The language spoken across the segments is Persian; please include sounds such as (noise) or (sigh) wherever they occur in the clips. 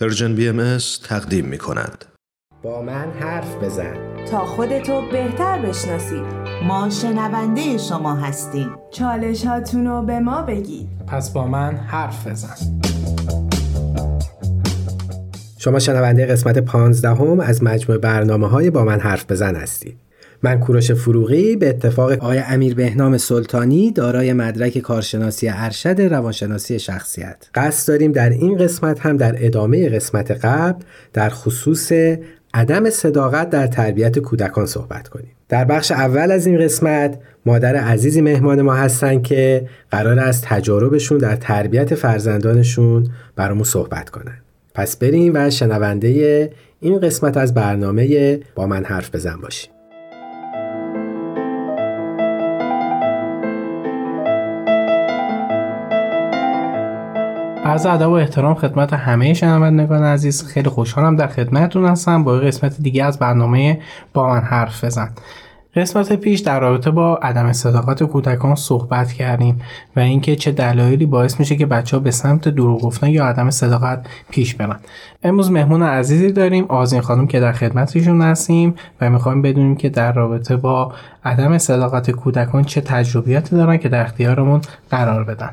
Persian BMS تقدیم می کند. با من حرف بزن. تا خودتو بهتر بشناسید ما شنونده شما هستیم. چالش رو به ما بگید. پس با من حرف بزن. شما شنونده قسمت پانزدهم از مجموعه برنامه های با من حرف بزن هستید. من کوروش فروغی به اتفاق آقای امیر بهنام سلطانی دارای مدرک کارشناسی ارشد روانشناسی شخصیت. قصد داریم در این قسمت هم در ادامه قسمت قبل در خصوص عدم صداقت در تربیت کودکان صحبت کنیم. در بخش اول از این قسمت مادر عزیزی مهمان ما هستن که قرار است تجاربشون در تربیت فرزندانشون برامون صحبت کنن. پس بریم و شنونده این قسمت از برنامه با من حرف بزن باشیم. عرض ادب و احترام خدمت همه شنوندگان عزیز. خیلی خوشحالم در خدمتتون هستم. با قسمت دیگه از برنامه با من حرف بزن. قسمت پیش در رابطه با عدم صداقت کودکان صحبت کردیم و اینکه چه دلایلی باعث میشه که بچه ها به سمت دروغ گفتن یا عدم صداقت پیش برن. امروز مهمون عزیزی داریم آزین خانم که در خدمتشون هستیم و می‌خوایم بدونیم که در رابطه با عدم صداقت کودکان چه تجربیاتی دارن که در اختیارمون قرار بدن.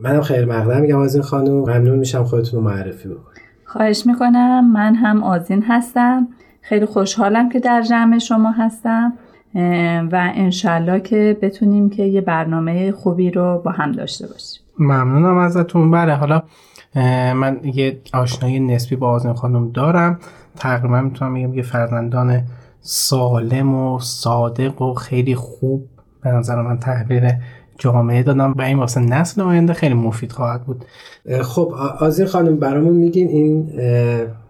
منم خیر مقدم میگم آزین خانم. ممنون میشم خودتون رو معرفی بکنید. خواهش می‌کنم. من هم آزین هستم. خیلی خوشحالم که در جمع شما هستم. و انشالله که بتونیم که یه برنامه خوبی رو با هم داشته باشیم. ممنونم ازتون. بله حالا من یه آشنایی نسبی با آزین خانم دارم. تقریبا می‌تونم بگم یه فرزندان سالم و صادق و خیلی خوب. به نظر من تحبیر جامعه دادم و این واسه نسل آینده خیلی مفید خواهد بود. خب آزین خانم برامون میگین این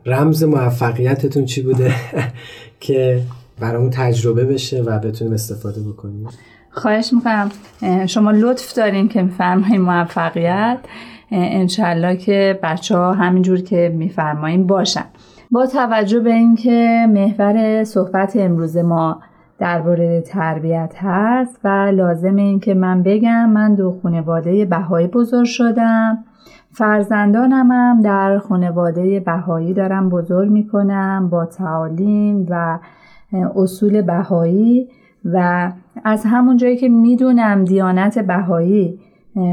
رمز موفقیتتون چی بوده؟ (laughs) که برامون تجربه بشه و بتونیم استفاده بکنیم. خواهش می‌کنم. شما لطف دارین که میفرمایین موفقیت. انشالله که بچه ها همینجور که میفرمایین باشن. با توجه به اینکه محور صحبت امروز ما درباره تربیت هست و لازم این که من بگم من دو خانواده بهایی بزرگ شدم. فرزندانم هم در خانواده بهایی دارم بزرگ می‌کنم با تعالیم و اصول بهایی و از همون جایی که می‌دونم دیانت بهایی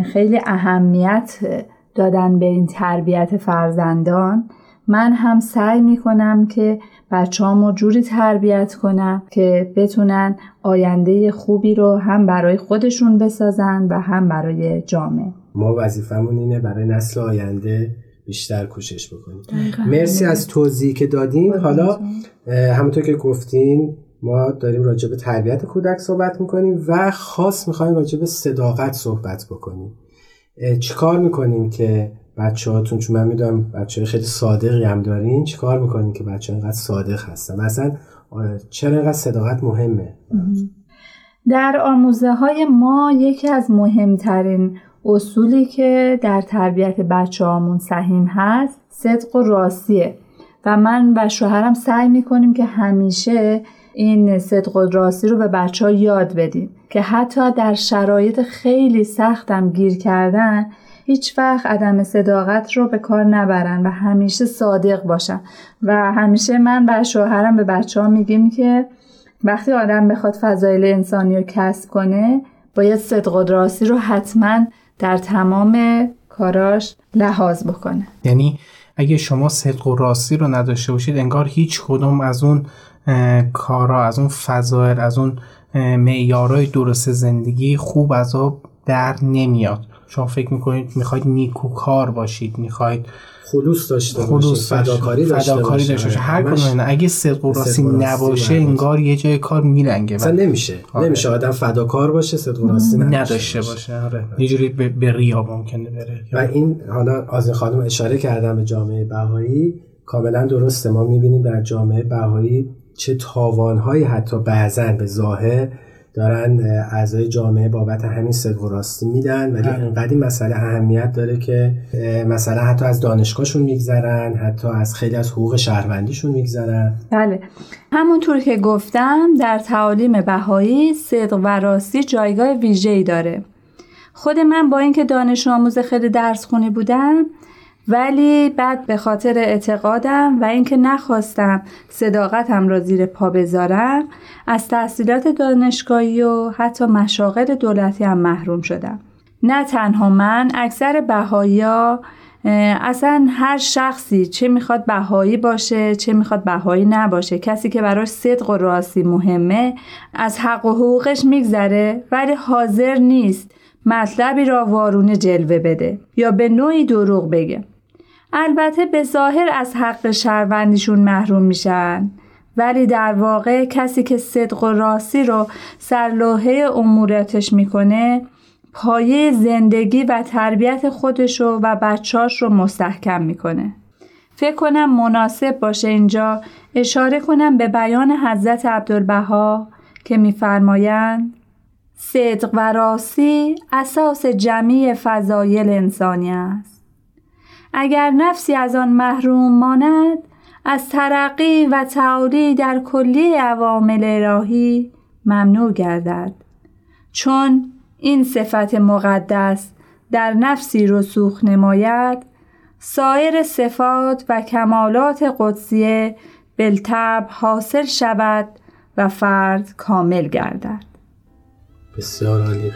خیلی اهمیت دادن به این تربیت فرزندان من هم سعی می‌کنم که بچه رو جوری تربیت کنم که بتونن آینده خوبی رو هم برای خودشون بسازن و هم برای جامعه. ما وظیفمون اینه برای نسل آینده بیشتر کوشش بکنیم. مرسی از توضیحی که دادین. حالا همونطور که گفتین ما داریم راجع به تربیت کودک صحبت می‌کنیم و خاص می‌خوایم راجع به صداقت صحبت بکنیم. چیکار می‌کنیم که بچه هاتون چون من می‌دونم بچه خیلی صادقی هم دارین چیکار می‌کنین که بچه اینقدر صادق هستن؟ مثلا چرا اینقدر صداقت مهمه؟ در آموزه های ما یکی از مهمترین اصولی که در تربیت بچه هامون سهیم هست صدق و راستیه. و من و شوهرم سعی می‌کنیم که همیشه این صدق و راستی رو به بچه ها یاد بدیم که حتی در شرایط خیلی سختم گیر کردن هیچ وقت عدم صداقت رو به کار نبرن و همیشه صادق باشن. و همیشه من و شوهرم به بچه ها میگیم که وقتی آدم بخواد فضایل انسانی رو کسب کنه باید صدق و راستی رو حتما در تمام کاراش لحاظ بکنه. یعنی اگه شما صدق و راستی رو نداشته باشید انگار هیچ کدوم از اون کارا از اون فضایل از اون معیارهای درست زندگی خوب از آب در نمیاد. شما فکر می‌کنید می‌خواید نیکوکار باشید می‌خواید خلوص داشته خلوص باشید فداکاری داشته فداکاری داشته باشه هر کدوم اگه صدق و راستی نباشه انگار یه جای کار میلنگه مثلا نمیشه. آره. نمیشه. آدم فداکار باشه صدق و راستی نداشته باشه. آره. یه جوری به ریا ممکنه بره. و این حالا از خانم اشاره کردم به جامعه بهایی. کاملا درسته. ما می‌بینیم در جامعه بهایی چه تاوانهایی حتی بعضا به ظاهر دارن اعضای جامعه بابت همین صدق و راستی میدن ولی بله. انقدر این مسئله اهمیت داره که مثلا حتی از دانشگاهشون میگذرن حتی از خیلی از حقوق شهروندیشون میگذرن. بله. همونطور که گفتم در تعالیم بهایی صدق و راستی جایگاه ویژه‌ای داره. خود من با اینکه دانش آموز خیلی درس خونی بودم ولی بعد به خاطر اعتقادم و اینکه نخواستم صداقتم را زیر پا بذارم از تحصیلات دانشگاهی و حتی مشاغل دولتی هم محروم شدم. نه تنها من اکثر بهایی اصلا هر شخصی چه می‌خواد بهایی باشه چه می‌خواد بهایی نباشه کسی که براش صدق و راستی مهمه از حق و حقوقش میگذره ولی حاضر نیست مطلبی را وارونه جلوه بده یا به نوعی دروغ بگه. البته به ظاهر از حق شهروندیشون محروم میشن ولی در واقع کسی که صدق و راستی رو سرلوحه اموراتش می‌کنه پایه زندگی و تربیت خودشو و بچاش رو مستحکم می‌کنه. فکر کنم مناسب باشه اینجا اشاره کنم به بیان حضرت عبدالبها که میفرمایند صدق و راستی اساس جمعی فضایل انسانی است. اگر نفسی از آن محروم ماند از ترقی و تعالی در کلی عوامل الهی ممنوع گردد. چون این صفت مقدس در نفسی رسوخ نماید سایر صفات و کمالات قدسیه بلتب حاصل شود و فرد کامل گردد. بسیار عالی.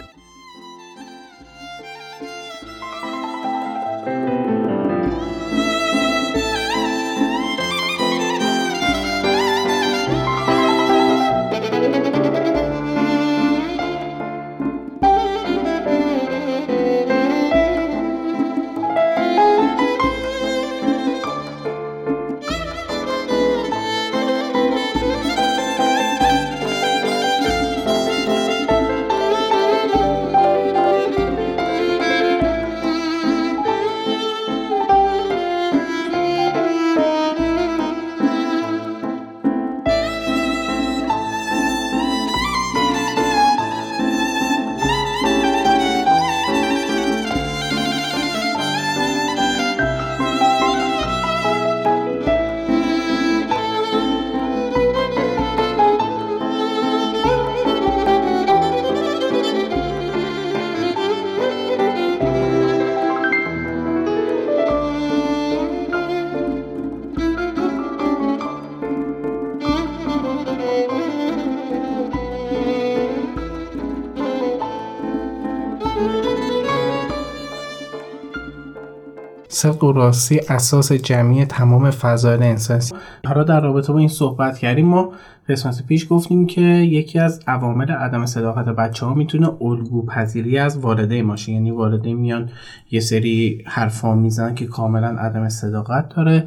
صدق و راستی اساس جمعی تمام فضایل انسانی. حالا در رابطه با این صحبت کردیم ما قسمت پیش گفتیم که یکی از عوامل عدم صداقت بچه ها می‌تونه الگو پذیری از والده باشه. یعنی والده میان یه سری حرفا می‌زنن که کاملا عدم صداقت داره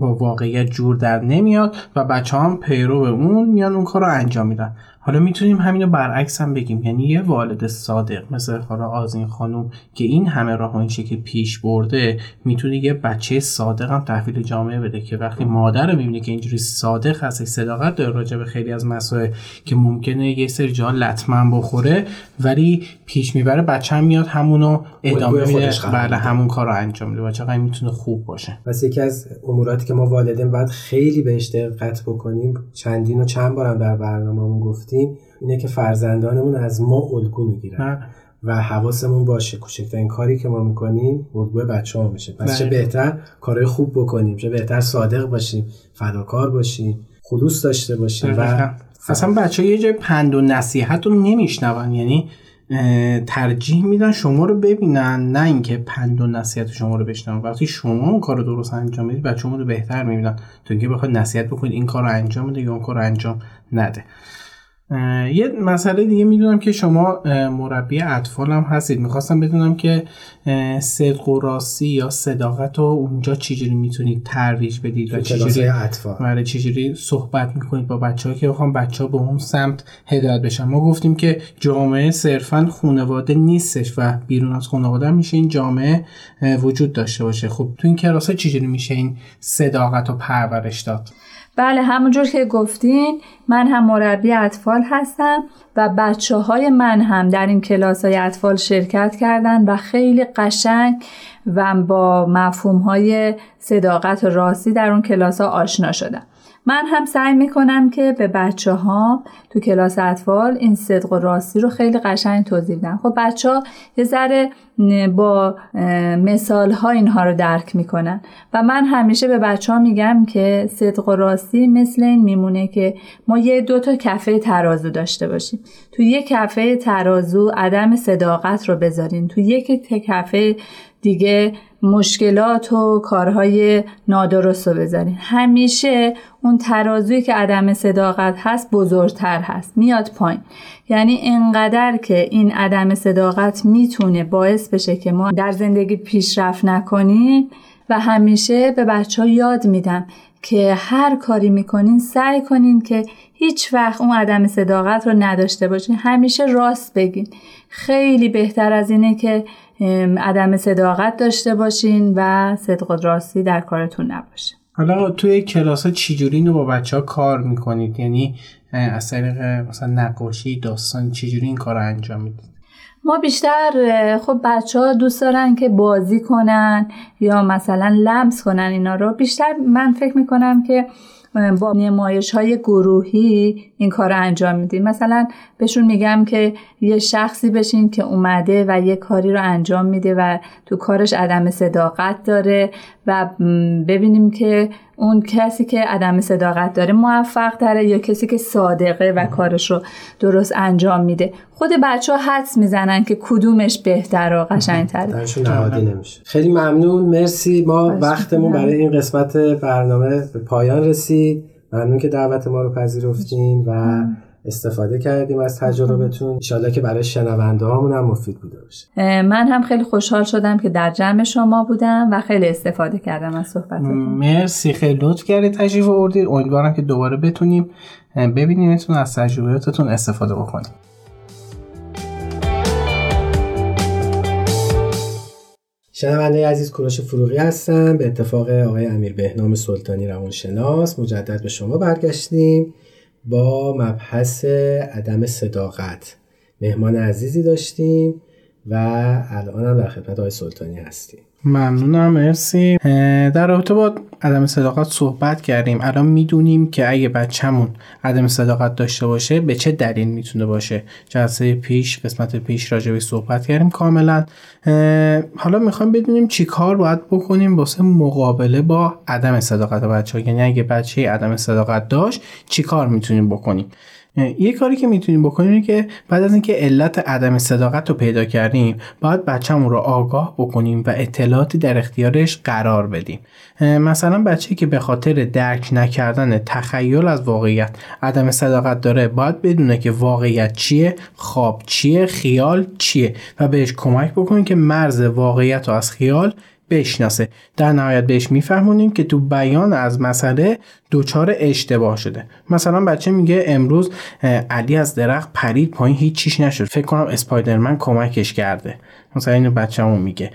با واقعیت جور در نمیاد و بچه هم پیرو به اون میان اون کار رو انجام میدن. حالا می‌تونیم همینو برعکس هم بگیم. یعنی یه والد صادق مثل حالا آزین خانوم که این همه راه این شکل پیش برده می‌تونه یه بچه صادق هم تحویل جامعه بده که وقتی مادر رو می‌بینه که اینجوری صادق هست صداقت داره راجع به خیلی از مسائل که ممکنه یه سری جا لطمن بخوره ولی پیش می‌بره بچه هم میاد همونو ادامه میده. بله همون کار رو انجام میده بچه می‌تونه خوب باشه. پس یکی از اموراتی که ما والدین باید خیلی بهش دقت بکنیم چندین و چند بارم در برنامه‌مون گفتیم اینه که فرزندانمون از ما الگو می‌گیرن. و حواسمون باشه. کوچکترین کاری که ما می‌کنیم الگوی بچه ها میشه. پس چه بله. بهتر کارهای خوب بکنیم چه بهتر صادق باشیم فداکار باشیم خلوص داشته باشیم و اصلا بچه ها یه جای پند و نصیحت رو نمیشنون. یعنی ترجیح میدن شما رو ببینن نه اینکه پند و نصیحت شما رو بشنون. وقتی شما اون کار رو درست انجام می‌دید بچه رو بهتر می‌بینن. تا اینکه بخواد نصیحت بکنید این کار رو انجام بده یا اون کار رو انجام نده. یه مسئله دیگه می‌دونم که شما مربی اطفال هم هستید. می‌خواستم بدونم که صدق و راستی یا صداقت رو اونجا چجوری می‌تونید ترویج بدید و چجوری اطفال. بله چجوری صحبت می‌کنید با بچه ها که بخوام بچه ها به اون سمت هدایت بشن. ما گفتیم که جامعه صرفا خانواده نیستش و بیرون از خانواده میشه این جامعه وجود داشته باشه. خب تو این کلاس چجوری میشه این صداقت رو پرورش داد؟ بله همونجور که گفتین من هم مربی اطفال هستم و بچه های من هم در این کلاس های اطفال شرکت کردن و خیلی قشنگ و با مفهوم های صداقت و راستی در اون کلاس ها آشنا شدن من هم سعی می‌کنم که به بچه ها تو کلاس اطفال این صدق و راستی رو خیلی قشنگ توضیح بدم. خب بچه ها یه ذره با مثال ها اینها رو درک می‌کنن و من همیشه به بچه ها میگم که صدق و راستی مثل این میمونه که ما یه دو تا کفه ترازو داشته باشیم. تو یه کفه ترازو عدم صداقت رو بذارین. تو یک کفه دیگه مشکلات و کارهای نادرست رو بذارین همیشه اون ترازوی که عدم صداقت هست بزرگتر هست میاد پایین. یعنی انقدر که این عدم صداقت می‌تونه باعث بشه که ما در زندگی پیشرفت نکنیم و همیشه به بچه ها یاد میدم که هر کاری می‌کنین سعی کنین که هیچ وقت اون عدم صداقت رو نداشته باشین. همیشه راست بگین. خیلی بهتر از اینه که عدم صداقت داشته باشین و صدق و راستی در کارتون نباشه. حالا توی کلاس ها چجوری اینو با بچه ها کار می‌کنید؟ یعنی از طریق مثلا نقاشی داستان چجوری این کار رو انجام می‌دید؟ ما بیشتر خب بچه ها دوست دارن که بازی کنن یا مثلا لمس کنن اینا رو. بیشتر من فکر می‌کنم که با نمایش های گروهی این کار رو انجام میدیم. مثلا بهشون میگم که یه شخصی بشین که اومده و یه کاری رو انجام میده و تو کارش عدم صداقت داره و ببینیم که اون کسی که عدم صداقت داره موفق تره یا کسی که صادقه و کارش رو درست انجام میده. خود بچه ها حدس می‌زنن که کدومش بهتر و قشنگ تره نمیشه. خیلی ممنون. مرسی. ما وقتمون برای این قسمت برنامه به پایان رسید. ممنون که دعوت ما رو پذیرفتین و استفاده کردیم از تجربتون. انشالله که برای شنونده هامون هم مفید بوده باشه. من هم خیلی خوشحال شدم که در جمع شما بودم و خیلی استفاده کردم از صحبتتون. مرسی. خیلی لطف کردید تشریف آوردید امیدوارم که دوباره بتونیم ببینیمتون از تجربیاتتون استفاده بکنیم. شنونده عزیز کوروش فروغی هستم. به اتفاق آقای امیر بهنام سلطانی روانشناس. مجدد به شما برگشتیم. با مبحث عدم صداقت. مهمان عزیزی داشتیم و الان هم در خدمت آقای سلطانی هستیم. ممنونم مرسی. در رابطه با عدم صداقت صحبت کردیم. الان می‌دونیم که اگه بچهمون عدم صداقت داشته باشه به چه دلیل می‌تونه باشه؟ جلسه پیش قسمت پیش راجبی صحبت کردیم کاملا. حالا می‌خوایم بدونیم چی کار باید بکنیم واسه مقابله با عدم صداقت بچه ها یعنی اگه بچه عدم صداقت داشت چی کار می‌تونیم بکنیم؟ یه کاری که می‌تونیم بکنیم که بعد از اینکه علت عدم صداقت رو پیدا کردیم باید بچه‌مون رو آگاه بکنیم و اطلاعاتی در اختیارش قرار بدیم. مثلا بچه که به خاطر درک نکردن تخیل از واقعیت عدم صداقت داره باید بدونه که واقعیت چیه خواب چیه خیال چیه و بهش کمک بکنیم که مرز واقعیت رو از خیال بشناسه. در نهایت بهش میفهمونیم که تو بیان از مسئله دچار اشتباه شده. مثلا بچه میگه امروز علی از درخت پرید پایین هیچ چیش نشد. فکر کنم اسپایدرمن کمکش کرده. مثلا اینو بچه‌مون میگه.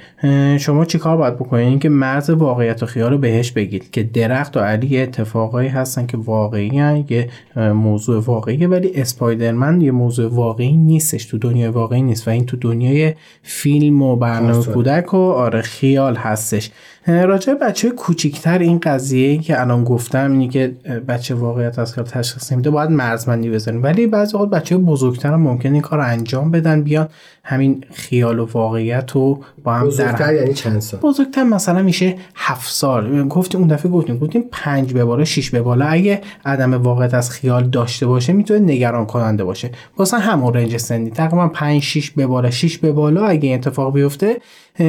شما چیکار باید بکنید که مرز واقعیت و خیال رو بهش بگید که درخت و علی یه اتفاقایی هستن که واقعی یه موضوع واقعیه ولی اسپایدرمن یه موضوع واقعی نیستش تو دنیای واقعی نیست و این تو دنیای فیلم و برنامه کودک و آره خیال هستش. راجع بچه کوچیکتر این قضیه که الان گفتم اینی که بچه واقعیت از خیال تشخیص نمیده باید مرزمندی بذاریم. ولی بعضی وقت بچه بزرگتر هم ممکن این کار انجام بدن بیان همین خیال و واقعیت رو با هم بزرگتر یعنی چند سال؟ بزرگتر مثلا میشه هفت سال. گفتیم اون دفعه گفتیم گفتیم پنج به بالا شش به بالا. اگه عدم واقعیت از خیال داشته باشه می‌تونه نگران کننده باشه. واسه همون رنج سنی. تقریبا 5 6 به بالا 6 به بالا. اگه اتفاق بیفته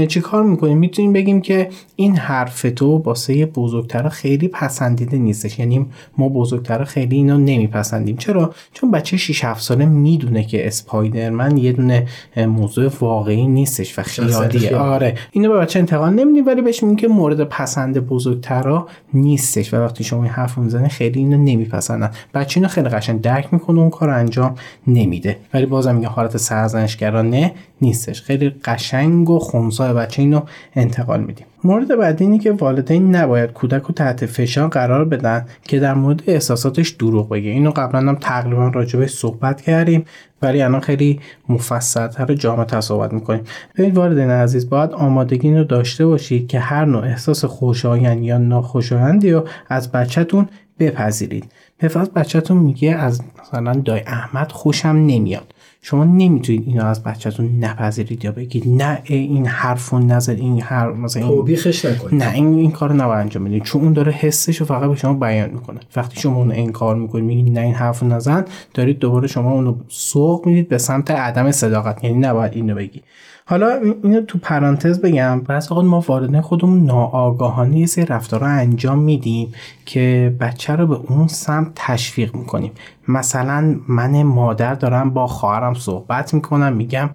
چیکار می‌کنیم؟ می‌تونیم بگیم که این حرف تو واسه بزرگتر خیلی پسندیده نیستش. یعنی ما بزرگتر خیلی اینو نمیپسندیم. چرا؟ چون بچه 6 7 ساله می‌دونه که اسپایدرمن یه دونه موضوع واقعی نیستش و خیالیه. آره. اینو به بچه انتقال نمیدیم ولی بهش میگیم که مورد پسند بزرگترا نیستش. و وقتی شما این حرف می‌زنه خیلی اینو نمیپسندن. بچه اینو خیلی قشنگ درک می‌کنه اون کار انجام نمیده. ولی بازم میگه حالت سرزنشگرانه نیستش. خیلی قشنگ و خونسای بچه اینو انتقال میدیم. مورد بعدی اینه که والدین نباید کودک رو تحت فشار قرار بدن که در مورد احساساتش دروغ بگه. اینو قبلا هم تقریبا راجبش صحبت کردیم ولی الان خیلی مفصلتر جامعتر صحبت می‌کنیم. ببینید والدین عزیز باید آمادگی رو داشته باشید که هر نوع احساس خوشایند یا ناخوشایندی رو از بچهتون بپذیرید. به بچهتون میگه از مثلا دای احمد خوشم نمیاد. شما نمی‌تونید اینو از بچهتون نپذیرید یا بگید. نه این حرفو نزد این حرف مثلا توبیخش نکنید. نه این این کارو نباید انجام بدید. چون اون داره حسش رو فقط به شما بیان می‌کنه. وقتی شما اون انکار می‌کنید میگید نه این حرفو نزن دارید دوباره شما اونو سوق می‌دید به سمت عدم صداقت. یعنی نباید اینو بگی. حالا اینو تو پرانتز بگم. بعض اوقات ما والدین خودمون ناآگاهانه یه سری رفتارها انجام میدیم که بچه رو به اون سمت تشویق می‌کنیم. مثلا من مادر دارم با خواهرم صحبت می‌کنم میگم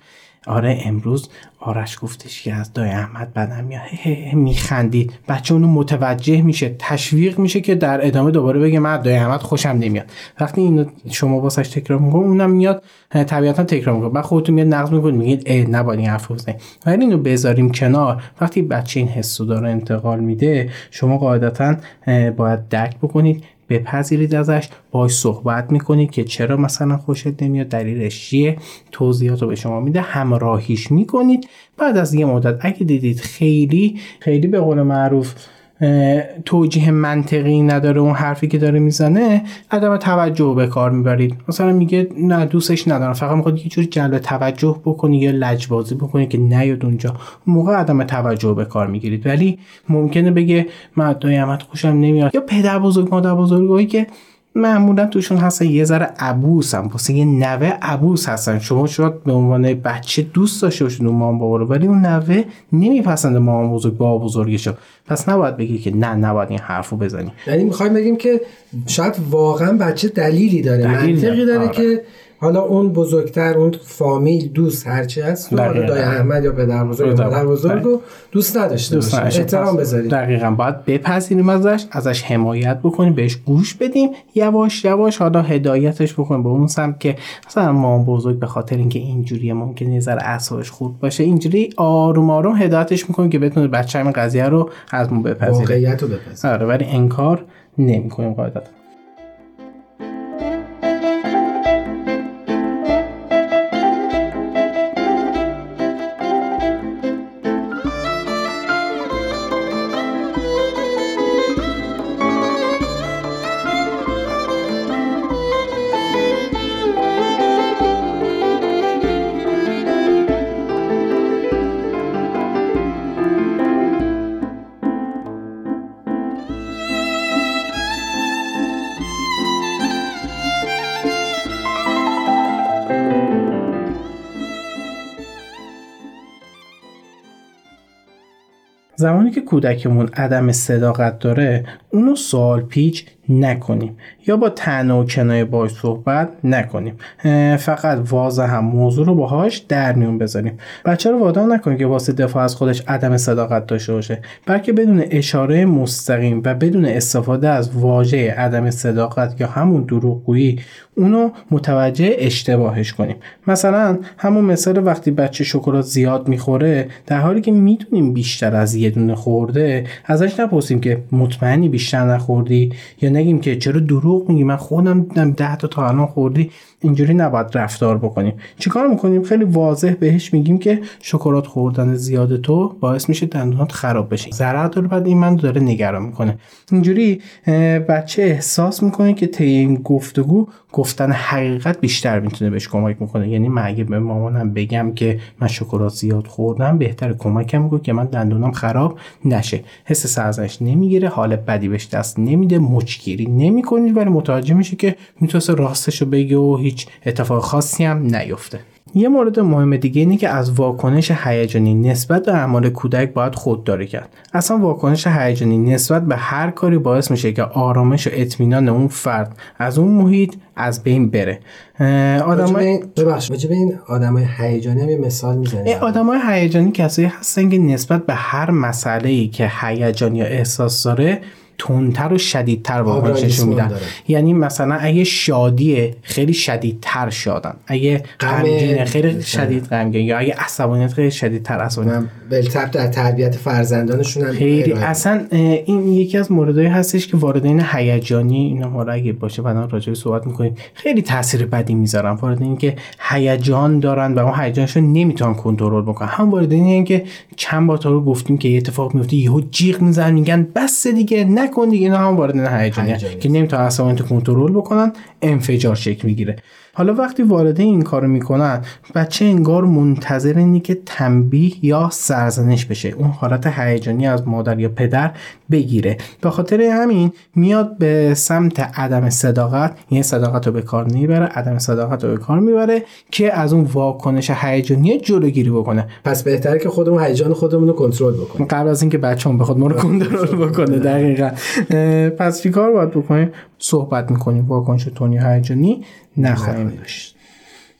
آره امروز آرش گفتش که از دای احمد بدم میاد. میخندید. بچه اونو متوجه میشه تشویق میشه که در ادامه دوباره بگه من دای احمد خوشم نمیاد. وقتی اینو شما واسش تکرار می‌کنید اونم میاد طبیعتا تکرار می‌کنه. بعد خودتون میاد نقض می‌کنید میگید ای نباید این حرف بزنید. ولی اینو بذاریم کنار. وقتی بچه این حسو داره انتقال میده شما قاعدتا باید درک بکنید بپذیرید ازش. باش صحبت می‌کنید که چرا مثلا خوشت نمیاد دلیلش چیه؟ توضیحات رو به شما میده. همراهیش می‌کنید. بعد از یه مدت اگه دیدید خیلی خیلی به قول معروف توجیه منطقی نداره اون حرفی که داره می‌زنه عدم توجه به کار می‌برید. مثلا میگه نه دوستش ندارم. فقط می‌خواد یه جور جلب توجه بکنی یا لجبازی بکنی که نیاد اونجا. موقع عدم توجه به کار می‌گیرید. ولی ممکنه بگه من دایمت خوشم نمیاد. یا پدر بزرگ مادر بزرگایی که معمولا توشون هستن یه ذره عبوس هم یه نوه عبوس هستن. شما شاید به عنوان بچه دوست داشته باشید اون مام بابا رو ولی اون نوه نمیپسنده مام بزرگ با بزرگشو پس نباید بگی که نه نباید این حرفو بزنی. یعنی می‌خوایم بگیم که شاید واقعا بچه دلیلی داره منطقی داره. آره. که حالا اون بزرگتر اون فامیل دوست هرچی هست رو دای احمد یا پدر بزرگ مادر بزرگ. رو دوست نداشته دوست باشه احترام بذاریم. دقیقا باید بپذیریم ازش ازش حمایت بکنیم بهش گوش بدیم یواش یواش حالا هدایتش بکنیم به اون سمت که مثلا ما بزرگ به خاطر اینکه اینجوریه ممکنه یه ذره اعصابش خورد باشه اینجوری آروم آروم هدایتش می‌کنیم که بتونه بچه همین قضیه رو از ما بپذیره. واقعیت رو بپذیره. آره ولی انکار نمی‌کنیم قاعدتا. زمانی که کودکمون عدم صداقت داره اونو سوال پیچ نکنیم یا با تنه و کنایه باش صحبت نکنیم. فقط واضح هم موضوع رو باهاش در میون بذاریم. بچه رو وادار نکنیم که واسه دفاع از خودش عدم صداقت داشته باشه بلکه بدون اشاره مستقیم و بدون استفاده از واژه عدم صداقت یا همون دروغگویی اونو متوجه اشتباهش کنیم. مثلا همون مثال وقتی بچه شکلات زیاد می‌خوره در حالی که می‌دونیم بیشتر از یه دونه خورده ازش نپرسیم که مطمئنی بیشتر نخوردی؟ یا نگیم که چرا دروغ میگی؟ من خودم دیدم 10 تا تا الان خوردی. اینجوری نباید رفتار بکنیم. چیکار می‌کنیم؟ خیلی واضح بهش میگیم که شکلات خوردن زیاد تو باعث میشه دندونات خراب بشه. ضرر داره بعد این من داره نگران می‌کنه. اینجوری بچه احساس می‌کنه که طی این گفتگو گفتن حقیقت بیشتر می‌تونه بهش کمک می‌کنه یعنی من اگه به مامانم بگم که من شکلات زیاد خوردم بهتر کمکم می‌کنه که من دندونم خراب نشه. حس سرزنش نمی‌گیره حال بدی بهش دست نمیده مچگیری نمی‌کنید ولی متوجه میشه که می‌تونه راستشو بگه و اتفاق خاصی هم نیفته. یه مورد مهم دیگه اینه که از واکنش هیجانی نسبت به اعمال کودک باید خودداری کرد. اصلا واکنش هیجانی نسبت به هر کاری باعث میشه که آرامش و اطمینان اون فرد از اون محیط از بین بره. آدمای ببخشید به این آدمای هیجانی هم یه مثال می‌زنید آدمای هیجانی کسایی هستن که نسبت به هر مسئله ای که هیجان یا احساس داره تندتر و شدیدتر واکنش نشون میدن. یعنی مثلا اگه شادی خیلی شدیدتر شادن. اگه غمگین خیلی شدید. غمگین. یا اگه عصبانیت خیلی شدیدتر عصبانیت. بلتب در تربیت فرزندانشون هم خیلی اصلا این یکی از موردهایی هستش که والدین هیجانی اینا حالا اگه باشه بعدا راجع صحبت می‌کنیم. خیلی تاثیر بدی می‌ذارن. والدین که هیجان دارن و اون هیجانشون نمی‌تونن کنترل بکنن. هم والدینی که چند بار تا رو گفتیم که یه اتفاق میفته یهو جیغ می‌زنن میگن بس دیگه نکن دیگه اینا هم والدین هیجانی که نمی‌تونن اصلا کنترل بکنن. انفجار شکل می‌گیره. حالا وقتی والدین این کارو می‌کنن بچه انگار منتظر اینه که تنبیه یا سرزنش بشه اون حالت هیجانی از مادر یا پدر بگیره. به خاطر همین میاد به سمت عدم صداقت یعنی صداقت رو به کار نمی‌بره عدم صداقت رو به کار می‌بره که از اون واکنش هیجانی جلوگیری بکنه. پس بهتره که خودمون هیجان خودمون رو کنترل بکنیم. قبل از اینکه بچه‌مون بخواد ما رو کنترل بکنه (laughs) دقیقا. پس چیکار باید بکنیم؟ صحبت می‌کنیم. واکنش تونی هیجانی نخواهیم داشت.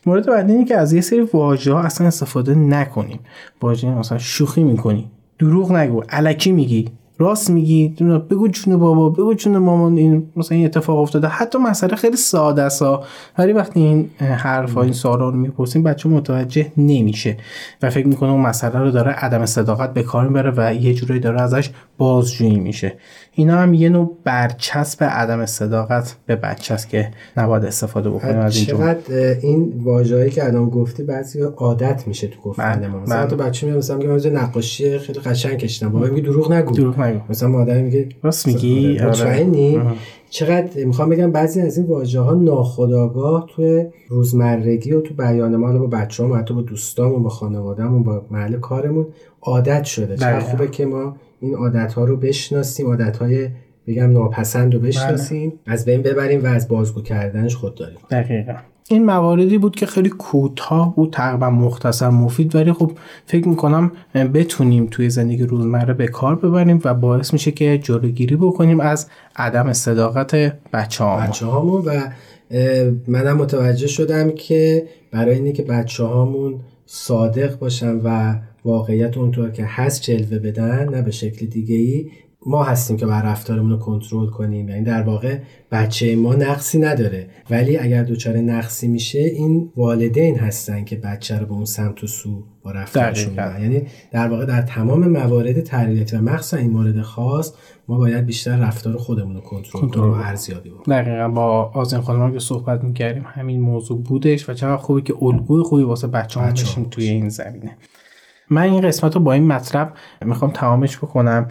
مورد بعدی اینه که از یه سری واژه ها اصلا استفاده نکنیم. واژه مثلا شوخی می‌کنی دروغ نگو علکی میگی. راست میگی؟ بگو چونه بابا بگو چونه مامان این مثلا این اتفاق افتاده. حتی مسئله خیلی ساده است. ولی وقتی این حرف این سوالا رو می‌پرسیم بچه متوجه نمیشه. و فکر می‌کنه اون مسئله رو داره عدم صداقت به کار می‌بره و یه جورایی داره ازش بازجویی میشه. اینا هم یه نوع برچسب عدم صداقت به بچه است که نباید استفاده بکنیم از این چقدر این واژه‌ای که الان گفتی بعضی عادت میشه تو گفتن بله، ما. مثلا بله. تو بچه میاد مثلا میگه نقاشی خیلی قشنگ کشیدم بابا میگه دروغ نگو. دروغ نگو مثلا مادر میگه راست میگی؟ آره. مطمئنی چقدر می‌خوام بگم بعضی از این واژه ها ناخودآگاه تو روزمرگی و تو بیان ما با بچه‌ها حتی با دوستامون با خانوادهمون با محل کارمون عادت شده. چقدر خوبه که ما این عادت ها رو بشناسیم عادت های بگم ناپسند رو بشناسیم. بله. از بین ببریم و از بازگو کردنش خود داریم. دقیقا. این مواردی بود که خیلی کوتاه بود تقریبا مختصر مفید ولی خب فکر می‌کنم بتونیم توی زندگی روزمره به کار ببریم و باعث میشه که جلوگیری بکنیم از عدم صداقت بچه هامون, بچه هامون و منم متوجه شدم که برای اینه که بچه هامون صادق باشن و واقعیت اونطور که هست جلوه بدن نه به شکل دیگه ای ما هستیم که بر رفتارمون رو کنترل کنیم. یعنی در واقع بچه ما نقصی نداره. ولی اگر دچار نقصی میشه این والدین هستن که بچه رو به اون سمت و سو با رفتارشون یعنی در واقع در تمام موارد تربیتی و مخصوصا این مورد خاص ما باید بیشتر رفتار خودمون رو کنترل کنیم و ارزیابی بکنیم. دقیقا. با آزین خانم که صحبت می‌کردیم همین موضوع بودش و چقدر خوبه که الگوی خوبی واسه بچه هم توی این زمینه. من این قسمت رو با این مطلب می‌خوام تمامش بکنم.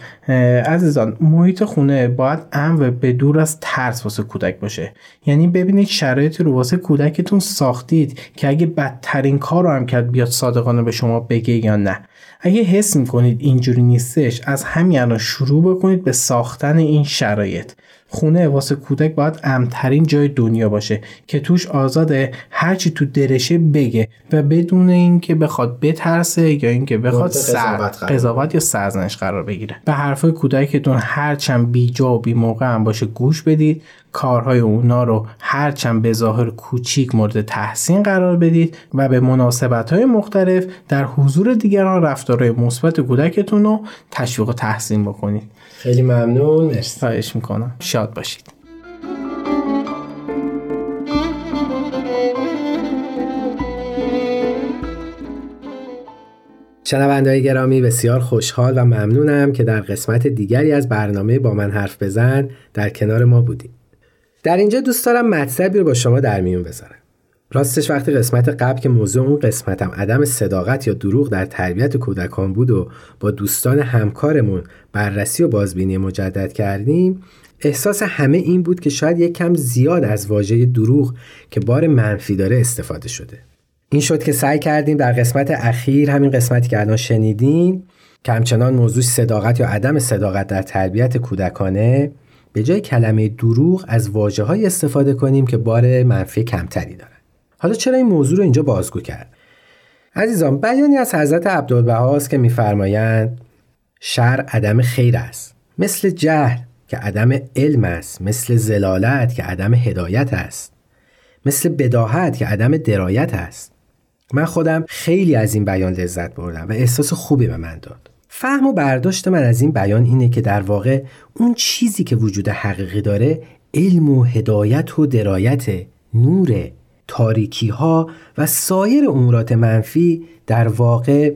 عزیزان محیط خونه باید امن و به دور از ترس واسه کودک باشه. یعنی ببینید شرایطی رو واسه کودکتون ساختید که اگه بدترین کار رو هم کرد بیاد صادقانه به شما بگه یا نه. اگه حس می‌کنید اینجوری نیستش از همین الان شروع بکنید به ساختن این شرایط. خونه واسه کودک باید امترین جای دنیا باشه که توش آزاده هرچی تو درشه بگه و بدون اینکه بخواد بترسه یا اینکه بخواد سر قضاوت یا سرزنش قرار بگیره. به حرفای کودکتون هرچند بیجا و بی موقع هم باشه گوش بدید. کارهای اونا رو هرچند به ظاهر کوچیک مورد تحسین قرار بدید و به مناسبت های مختلف در حضور دیگران رفتارهای مثبت کودکتون رو تشویق و تحسین بکنید. خیلی ممنون. مرسی. خواهش می‌کنم. شاد باشید. شنوندهای گرامی بسیار خوشحال و ممنونم که در قسمت دیگری از برنامه با من حرف بزن در کنار ما بودیم. در اینجا دوست دارم مطلبی رو با شما در میون بذارم. راستش وقتی قسمت قبل که موضوع اون قسمتم عدم صداقت یا دروغ در تربیت کودکان بود و با دوستان همکارمون بررسی و بازبینی مجدد کردیم احساس همه این بود که شاید یک کم زیاد از واژه دروغ که بار منفی داره استفاده شده این شد که سعی کردیم در قسمت اخیر همین قسمتی که الان شنیدیم که همچنان موضوع صداقت یا عدم صداقت در تربیت کودکانه به جای کلمه دروغ از واجه استفاده کنیم که بار منفی کمتری داره حالا چرا این موضوع رو اینجا بازگو کرد؟ عزیزان بیانی از حضرت عبدالبهاست که میفرمایند شر عدم خیر است. مثل جهل که عدم علم است مثل زلالت که عدم هدایت است. مثل بداهت که عدم درایت است. من خودم خیلی از این بیان لذت بردم و احساس خوبی به من داد. فهم و برداشت من از این بیان اینه که در واقع اون چیزی که وجود حقیقی داره علم و هدایت و درایت نور تاریکی ها و سایر امورات منفی در واقع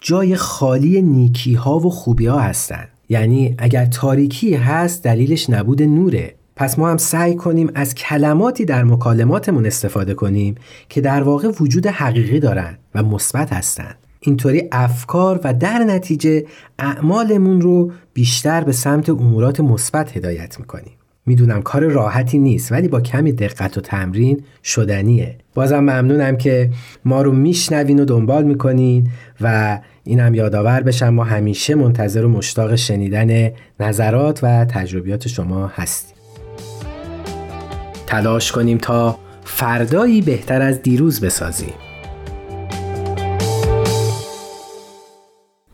جای خالی نیکی ها و خوبی ها هستند یعنی اگر تاریکی هست دلیلش نبود نوره. پس ما هم سعی کنیم از کلماتی در مکالماتمون استفاده کنیم که در واقع وجود حقیقی دارن و مثبت هستند اینطوری افکار و در نتیجه اعمالمون رو بیشتر به سمت امورات مثبت هدایت می‌کنیم. می‌دونم کار راحتی نیست ولی با کمی دقت و تمرین شدنیه. بازم ممنونم که ما رو میشنوین و دنبال می‌کنین و اینم یادآور بشم ما همیشه منتظر و مشتاق شنیدن نظرات و تجربیات شما هستیم. تلاش کنیم تا فردایی بهتر از دیروز بسازیم.